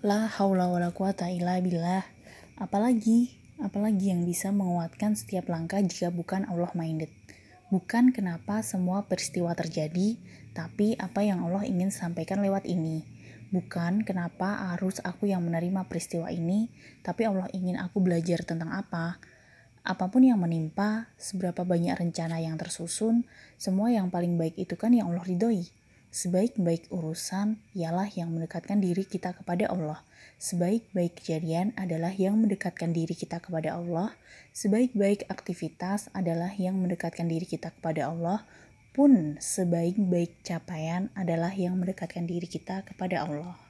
La haula wala quwata illa billah. Apalagi, apalagi yang bisa menguatkan setiap langkah jika bukan Allah minded. Bukan kenapa semua peristiwa terjadi, tapi apa yang Allah ingin sampaikan lewat ini. Bukan kenapa harus aku yang menerima peristiwa ini, tapi Allah ingin aku belajar tentang apa. Apa pun yang menimpa, seberapa banyak rencana yang tersusun, semua yang paling baik itu kan yang Allah ridhoi. Sebaik-baik urusan ialah yang mendekatkan diri kita kepada Allah. Sebaik-baik kejadian adalah yang mendekatkan diri kita kepada Allah. Sebaik-baik aktivitas adalah yang mendekatkan diri kita kepada Allah. Pun sebaik-baik capaian adalah yang mendekatkan diri kita kepada Allah.